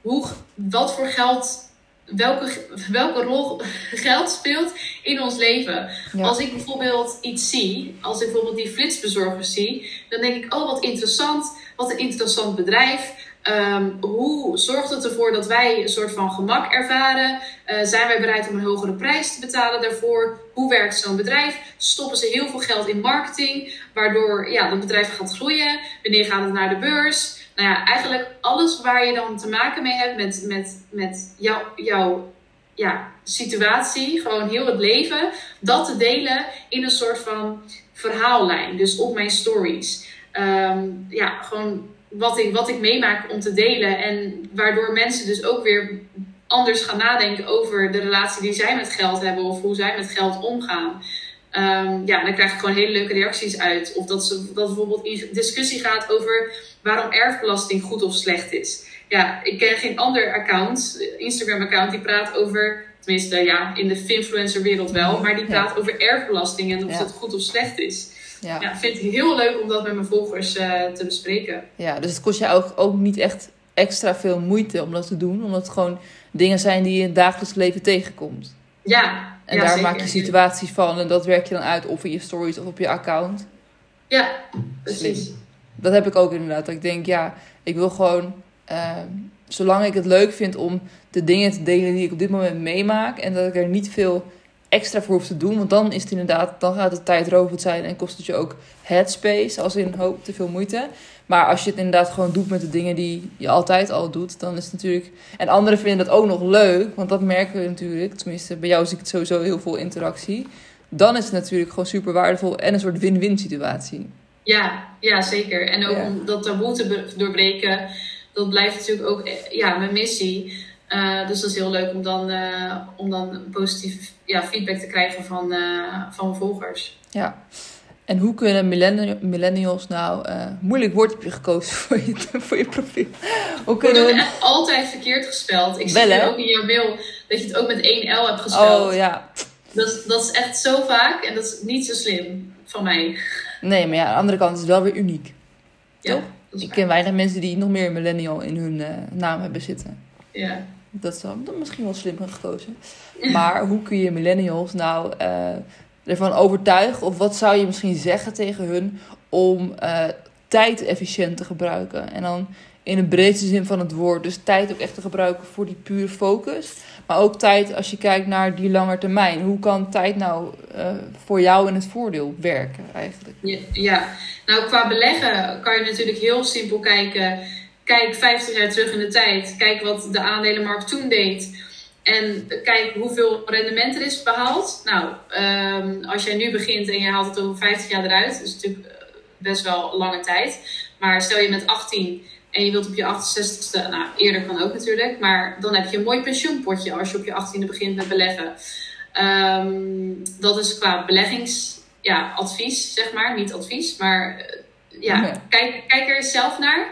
hoe, wat voor geld, welke, welke rol geld speelt in ons leven. Ja. Als ik bijvoorbeeld iets zie, als ik bijvoorbeeld die flitsbezorgers zie, dan denk ik, oh wat interessant, wat een interessant bedrijf. Ehm, hoe zorgt het ervoor dat wij een soort van gemak ervaren? Eh, zijn wij bereid om een hogere prijs te betalen daarvoor? Hoe werkt zo'n bedrijf? Stoppen ze heel veel geld in marketing, waardoor ja, dat bedrijf gaat groeien? Wanneer gaat het naar de beurs? Nou ja, eigenlijk alles waar je dan te maken mee hebt met, met, met jou, jouw ja, situatie, gewoon heel het leven, dat te delen in een soort van verhaallijn. Dus op mijn stories. Ehm, ja, gewoon wat ik, wat ik meemaak om te delen. En waardoor mensen dus ook weer anders gaan nadenken over de relatie die zij met geld hebben of hoe zij met geld omgaan. Ehm, ja, dan krijg ik gewoon hele leuke reacties uit. Of dat, ze, dat bijvoorbeeld in discussie gaat over waarom erfbelasting goed of slecht is. Ja, ik ken geen ander account, Instagram-account, die praat over, tenminste ja, in de finfluencer wereld wel, maar die Ja. praat over erfbelasting en of Ja. dat goed of slecht is. ja. ja vind ik heel leuk om dat met mijn volgers te bespreken. Ja, dus het kost je ook, ook niet echt extra veel moeite om dat te doen, omdat het gewoon dingen zijn die je in het dagelijks leven tegenkomt. Ja. En daar maak je situaties van en dat werk je dan uit of in je stories of op je account. Ja, precies. Dat heb ik ook inderdaad. Dat ik denk, ja, ik wil gewoon, ehm, zolang ik het leuk vind om de dingen te delen die ik op dit moment meemaak en dat ik er niet veel extra voor hoef te doen, want dan is het inderdaad, dan gaat het tijdrovend zijn en kost het je ook headspace, als in hoop te veel moeite. Maar als je het inderdaad gewoon doet met de dingen die je altijd al doet, dan is het natuurlijk. En anderen vinden dat ook nog leuk, want dat merken we natuurlijk. Tenminste, bij jou zie ik het sowieso heel veel interactie. Dan is het natuurlijk gewoon super waardevol en een soort win-win situatie. Ja, ja, zeker. En ook om dat taboe te doorbreken, dat blijft natuurlijk ook eh, ja, mijn missie. Uh, dus dat is heel leuk om dan, uh, om dan positief ja, feedback te krijgen van, uh, van volgers. Ja. En hoe kunnen millennials nou... Moeilijk woord heb je gekozen voor je, voor je profiel. Hoe kunnen we... echt altijd verkeerd gespeld. Ik zie ook in jouw mail dat je het ook met 1 L hebt gespeld. Oh ja. Dat, dat is echt zo vaak en dat is niet zo slim van mij. Nee, maar ja, aan de andere kant is het wel weer uniek. Ja, Toch? Ik ken weinig mensen die nog meer millennial in hun uh, naam hebben zitten. Ja. Dat is dan misschien wel slim gekozen. Maar hoe kun je millennials nou... Uh, ervan overtuigen? Of wat zou je misschien zeggen tegen hun om uh, tijd efficiënt te gebruiken? En dan in een breedste zin van het woord. Dus tijd ook echt te gebruiken voor die pure focus. Maar ook tijd als je kijkt naar die lange termijn. Hoe kan tijd nou uh, voor jou in het voordeel werken eigenlijk? Ja, nou qua beleggen kan je natuurlijk heel simpel kijken. Kijk 50 jaar terug in de tijd. Kijk wat de aandelenmarkt toen deed. En kijk hoeveel rendement er is behaald. Nou, um, als jij nu begint en je haalt het over 50 jaar eruit, is natuurlijk eh, best wel lange tijd. Maar stel je met 18 en je wilt op je 68ste, nou eerder kan ook natuurlijk, maar dan heb je een mooi pensioenpotje als je op je 18e begint met beleggen. Um, dat is qua beleggingsadvies, ja, advies, zeg maar. Niet advies, maar uh, ja, kijk, kijk er zelf naar.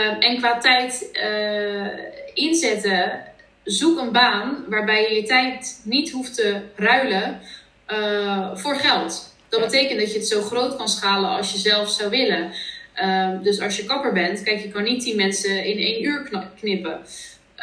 Um, en qua tijd uh, inzetten zoek een baan waarbij je je tijd niet hoeft te ruilen uh, voor geld. Dat betekent dat je het zo groot kan schalen als je zelf zou willen. Uh, dus als je kapper bent, kijk, je kan niet tien mensen in één uur knippen.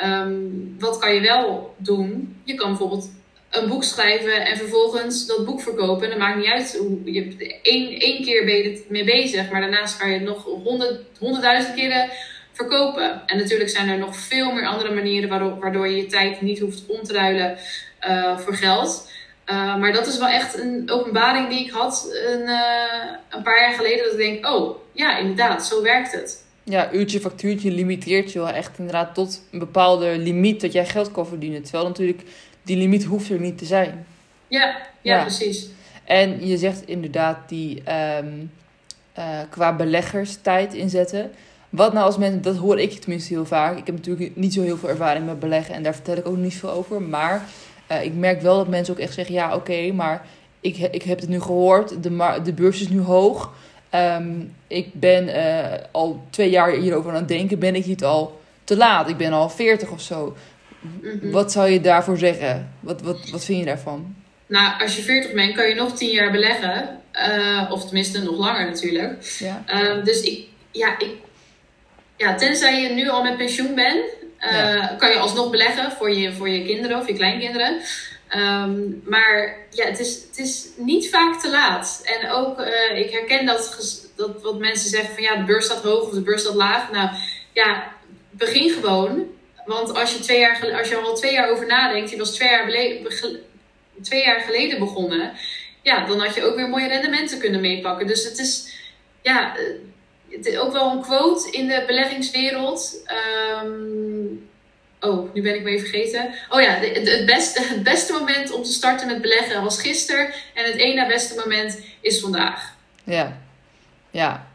Um, wat kan je wel doen? Je kan bijvoorbeeld een boek schrijven en vervolgens dat boek verkopen. En dat maakt niet uit hoe je één, één keer ben je mee bezig, maar daarnaast kan je het nog honderd, honderdduizend keren verkopen. En natuurlijk zijn er nog veel meer andere manieren waardoor, waardoor je je tijd niet hoeft om te ruilen uh, voor geld. Uh, maar dat is wel echt een openbaring die ik had een, uh, een paar jaar geleden. Dat ik denk, oh ja, inderdaad, zo werkt het. Ja, uurtje factuurtje limiteert je wel echt inderdaad tot een bepaalde limiet dat jij geld kan verdienen. Terwijl natuurlijk die limiet hoeft er niet te zijn. Ja, ja, precies. En je zegt inderdaad die um, qua beleggers tijd inzetten. Wat nou als mensen, dat hoor ik tenminste heel vaak. Ik heb natuurlijk niet zo heel veel ervaring met beleggen en daar vertel ik ook niet veel over. Maar uh, ik merk wel dat mensen ook echt zeggen: ja, oké, okay, maar ik, ik heb het nu gehoord, de, de beurs is nu hoog. Um, ik ben uh, al twee jaar hierover aan het denken, ben ik niet al te laat? Ik ben al 40 of zo. Mm-hmm. Wat zou je daarvoor zeggen? Wat, wat, wat vind je daarvan? Nou, als je 40 bent, kan je nog 10 jaar beleggen. Uh, of tenminste nog langer natuurlijk. Ja. Uh, dus ik, ja, ik ja, tenzij je nu al met pensioen bent, uh, kan je alsnog beleggen voor je, voor je kinderen of je kleinkinderen. Um, maar ja, het is, het is niet vaak te laat. En ook, uh, ik herken dat, dat wat mensen zeggen van ja, de beurs staat hoog of de beurs staat laag. Nou ja, begin gewoon. Want als je, twee jaar, als je al twee jaar over nadenkt, je was twee jaar, twee jaar geleden begonnen, ja, dan had je ook weer mooie rendementen kunnen meepakken. Dus het is, ja, ook wel een quote in de beleggingswereld. Um, oh, nu ben ik me even vergeten. Oh ja, het, beste, het beste moment om te starten met beleggen was gisteren. En het ene beste moment is vandaag. Ja, ja.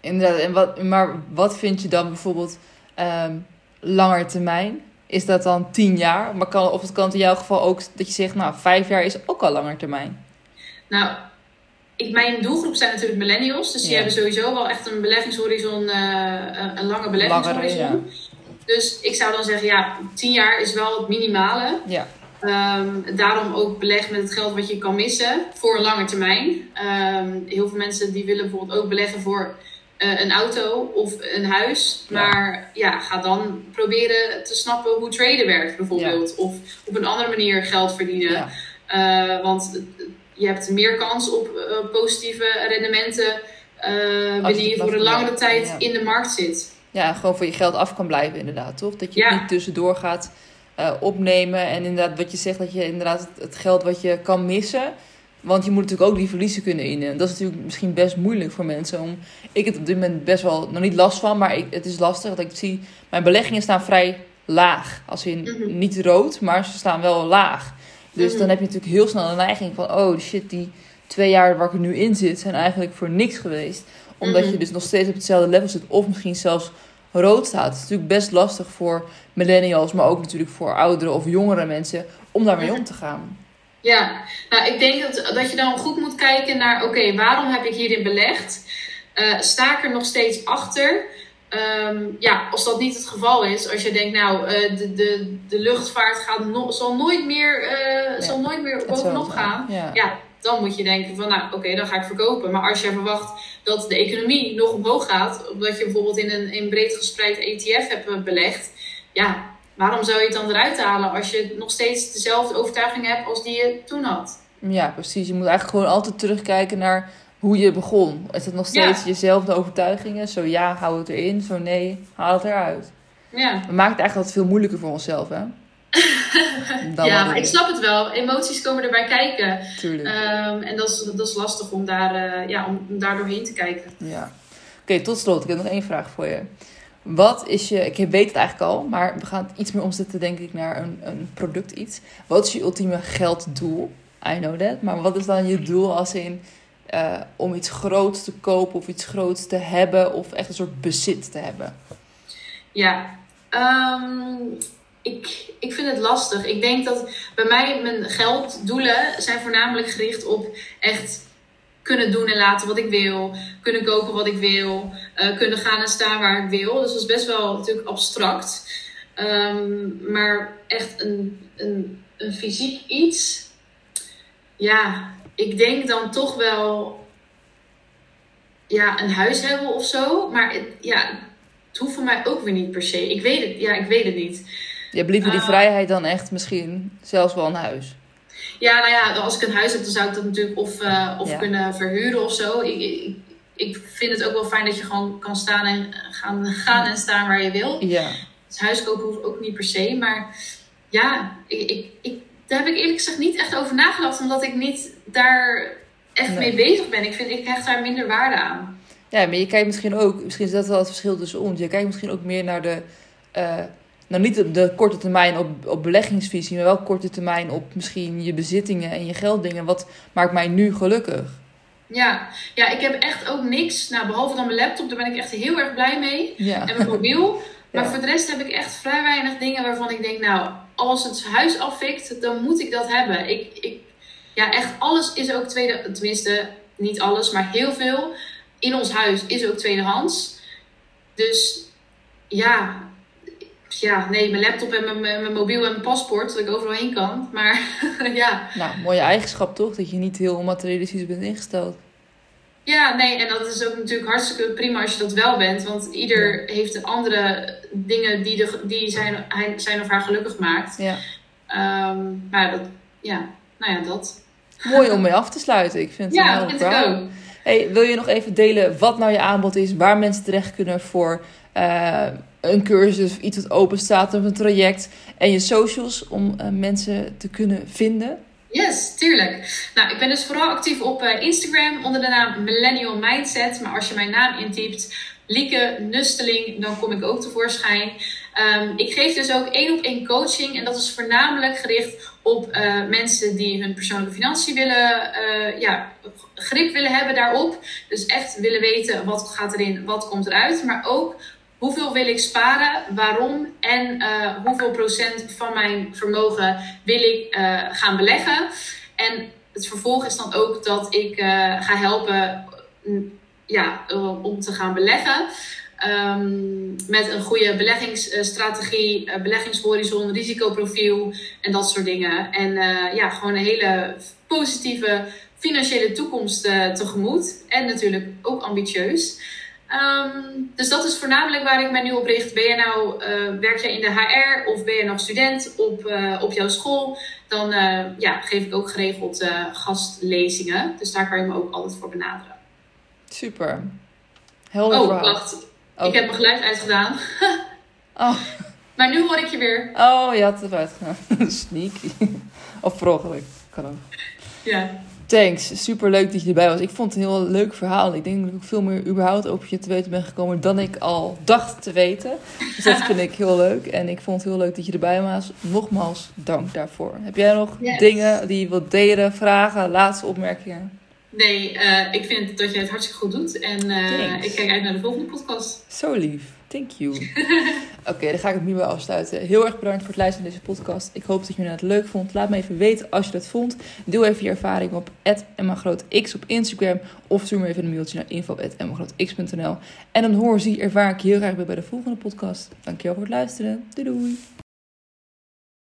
Inderdaad. En wat, maar wat vind je dan bijvoorbeeld um, langer termijn? Is dat dan tien jaar? Maar kan, of het kan in jouw geval ook dat je zegt, nou, vijf jaar is ook al langer termijn. Nou, ik, mijn doelgroep zijn natuurlijk millennials. Dus die hebben sowieso wel echt een beleggingshorizon, uh, een lange beleggingshorizon. Dus ik zou dan zeggen, ja, tien jaar is wel het minimale. Ja. Ehm, daarom ook beleg met het geld wat je kan missen voor een lange termijn. Ehm, heel veel mensen die willen bijvoorbeeld ook beleggen voor uh, een auto of een huis. Maar ja, ga dan proberen te snappen hoe traden werkt bijvoorbeeld. Of op een andere manier geld verdienen. Uh, want je hebt meer kans op uh, positieve rendementen wanneer je voor een langere tijd in de markt zit. Ja, gewoon voor je geld af kan blijven inderdaad, toch? Dat je niet tussendoor gaat opnemen. En inderdaad, wat je zegt, dat je inderdaad het geld wat je kan missen want je moet natuurlijk ook die verliezen kunnen innen. Dat is natuurlijk misschien best moeilijk voor mensen. Om, ik heb op dit moment best wel nog niet last van, maar ik, het is lastig. Dat ik zie, mijn beleggingen staan vrij laag. Als in mhm. niet rood, maar ze staan wel laag. Dus dan heb je natuurlijk heel snel een neiging van: oh shit, die twee jaar waar ik er nu in zit, zijn eigenlijk voor niks geweest. Omdat mhm. je dus nog steeds op hetzelfde level zit, of misschien zelfs rood staat. Het is natuurlijk best lastig voor millennials, maar ook natuurlijk voor oudere of jongere mensen om daarmee om te gaan. Ja, nou ik denk dat, dat je dan goed moet kijken naar, oké, waarom heb ik hierin belegd? Uh, sta ik er nog steeds achter? Ehm, ja, als dat niet het geval is, als je denkt, nou, uh, de, de, de luchtvaart gaat no zal nooit meer, uh, zal nooit meer bovenop gaan. Ja. ja. dan moet je denken van, nou, oké, dan ga ik verkopen. Maar als je verwacht dat de economie nog omhoog gaat, omdat je bijvoorbeeld in een in breed gespreid ETF hebt belegd, ja, waarom zou je het dan eruit halen als je nog steeds dezelfde overtuiging hebt als die je toen had? Ja, precies. Je moet eigenlijk gewoon altijd terugkijken naar hoe je begon. Is het nog steeds jezelfde overtuigingen? Zo ja, hou het erin. Zo nee, haal het eruit. Ja. We maken het eigenlijk altijd veel moeilijker voor onszelf, hè? ja, maar ik snap het wel. Emoties komen erbij kijken. Tuurlijk. Um, en dat is, dat is lastig om daar, uh, ja, om daar doorheen te kijken. Ja. Oké, tot slot. Ik heb nog één vraag voor je. Wat is je, ik weet het eigenlijk al, maar we gaan het iets meer omzetten, denk ik, naar een, een product iets. Wat is je ultieme gelddoel? I know that. Maar wat is dan je doel als in uh, om iets groots te kopen of iets groots te hebben of echt een soort bezit te hebben? Ja, um, ik, ik vind het lastig. Ik denk dat bij mij mijn gelddoelen zijn voornamelijk gericht op echt kunnen doen en laten wat ik wil, kunnen kopen wat ik wil, uh, kunnen gaan en staan waar ik wil. Dus dat is best wel natuurlijk abstract. Um, maar echt een, een, een fysiek iets, ja, ik denk dan toch wel ja, een huis hebben of zo. Maar het, ja, het hoeft voor mij ook weer niet per se. Ik weet het, ja, ik weet het niet. Je hebt liever die uh, vrijheid dan echt misschien zelfs wel een huis. Ja, nou ja, als ik een huis heb, dan zou ik dat natuurlijk of, uh, of kunnen verhuren of zo. Ik, ik, ik, vind het ook wel fijn dat je gewoon kan staan en gaan, gaan en staan waar je wil. Ja. Dus huis kopen hoeft ook niet per se. Maar ja, ik, ik, ik, daar heb ik eerlijk gezegd niet echt over nagedacht. Omdat ik niet daar echt mee bezig ben. Ik, vind, ik hecht daar minder waarde aan. Ja, maar je kijkt misschien ook, misschien is dat wel het verschil tussen ons. Je kijkt misschien ook meer naar de... Uh, nou niet op de korte termijn op, op beleggingsvisie, maar wel korte termijn op misschien je bezittingen en je gelddingen. Wat maakt mij nu gelukkig? Ja, ja, ik heb echt ook niks. Nou, behalve dan mijn laptop, daar ben ik echt heel erg blij mee. Ja. En mijn mobiel. Maar voor de rest heb ik echt vrij weinig dingen waarvan ik denk, nou, als het huis afvikt, dan moet ik dat hebben. Ik, ik, ja, echt alles is ook tweede, tenminste, niet alles, maar heel veel in ons huis is ook tweedehands. Dus ja, ja, nee, mijn laptop en mijn, mijn, mobiel en mijn paspoort, dat ik overal heen kan. Maar ja. Nou, mooie eigenschap toch? Dat je niet heel materialistisch bent ingesteld. Ja, nee, en dat is ook natuurlijk hartstikke prima als je dat wel bent. Want ieder heeft andere dingen die, de, die zijn, zijn of haar gelukkig maakt. Ja. Um, maar dat, ja, nou ja, dat. Mooi om mee af te sluiten. Ik vind het ja, een vind ik ook. Hey, wil je nog even delen wat nou je aanbod is, waar mensen terecht kunnen voor uh, een cursus of iets wat open staat of een traject en je socials om uh, mensen te kunnen vinden? Yes, tuurlijk. Nou, ik ben dus vooral actief op uh, Instagram onder de naam Millennial Mindset. Maar als je mijn naam intypt, Lieke Nusteling, dan kom ik ook tevoorschijn. Um, ik geef dus ook één op één coaching en dat is voornamelijk gericht op uh, mensen die hun persoonlijke financiën willen, uh, ja, grip willen hebben daarop. Dus echt willen weten wat gaat erin, wat komt eruit. Maar ook hoeveel wil ik sparen, waarom en uh, hoeveel procent van mijn vermogen wil ik uh, gaan beleggen. En het vervolg is dan ook dat ik uh, ga helpen mm, ja, om te gaan beleggen. Ehm, met een goede beleggingsstrategie, beleggingshorizon, risicoprofiel en dat soort dingen. En ja, gewoon een hele positieve financiële toekomst tegemoet. En natuurlijk ook ambitieus. Um, dus dat is voornamelijk waar ik mij nu op richt. Ben je nou, werk jij in de HR of ben je nog student op, op jouw school? Dan ja, geef ik ook geregeld gastlezingen. Dus daar kan je me ook altijd voor benaderen. Super. Helder oh, wacht. Ik oh. heb mijn geluid uitgedaan. oh. Maar nu hoor ik je weer. Oh, je had het uitgedaan. Sneaky. Of per Kan ook. Ja. Thanks. Super leuk dat je erbij was. Ik vond het een heel leuk verhaal. Ik denk dat ik veel meer überhaupt over je te weten ben gekomen dan ik al dacht te weten. Dus dat vind ik heel leuk. En ik vond het heel leuk dat je erbij was. Nogmaals, dank daarvoor. Heb jij nog dingen die je wilt delen, vragen, laatste opmerkingen? Nee, uh, ik vind dat jij het hartstikke goed doet. En uh, ik kijk uit naar de volgende podcast. Zo lief. Thank you. Oké, dan ga ik het nu wel afsluiten. Heel erg bedankt voor het luisteren naar deze podcast. Ik hoop dat je het leuk vond. Laat me even weten als je dat vond. Deel even je ervaring op @emmagrootx op Instagram. Of stuur me even een mailtje naar info.emmagrootx.nl En dan hoor, zie, ervaar ik je heel graag weer bij de volgende podcast. Dankjewel voor het luisteren. Doei doei.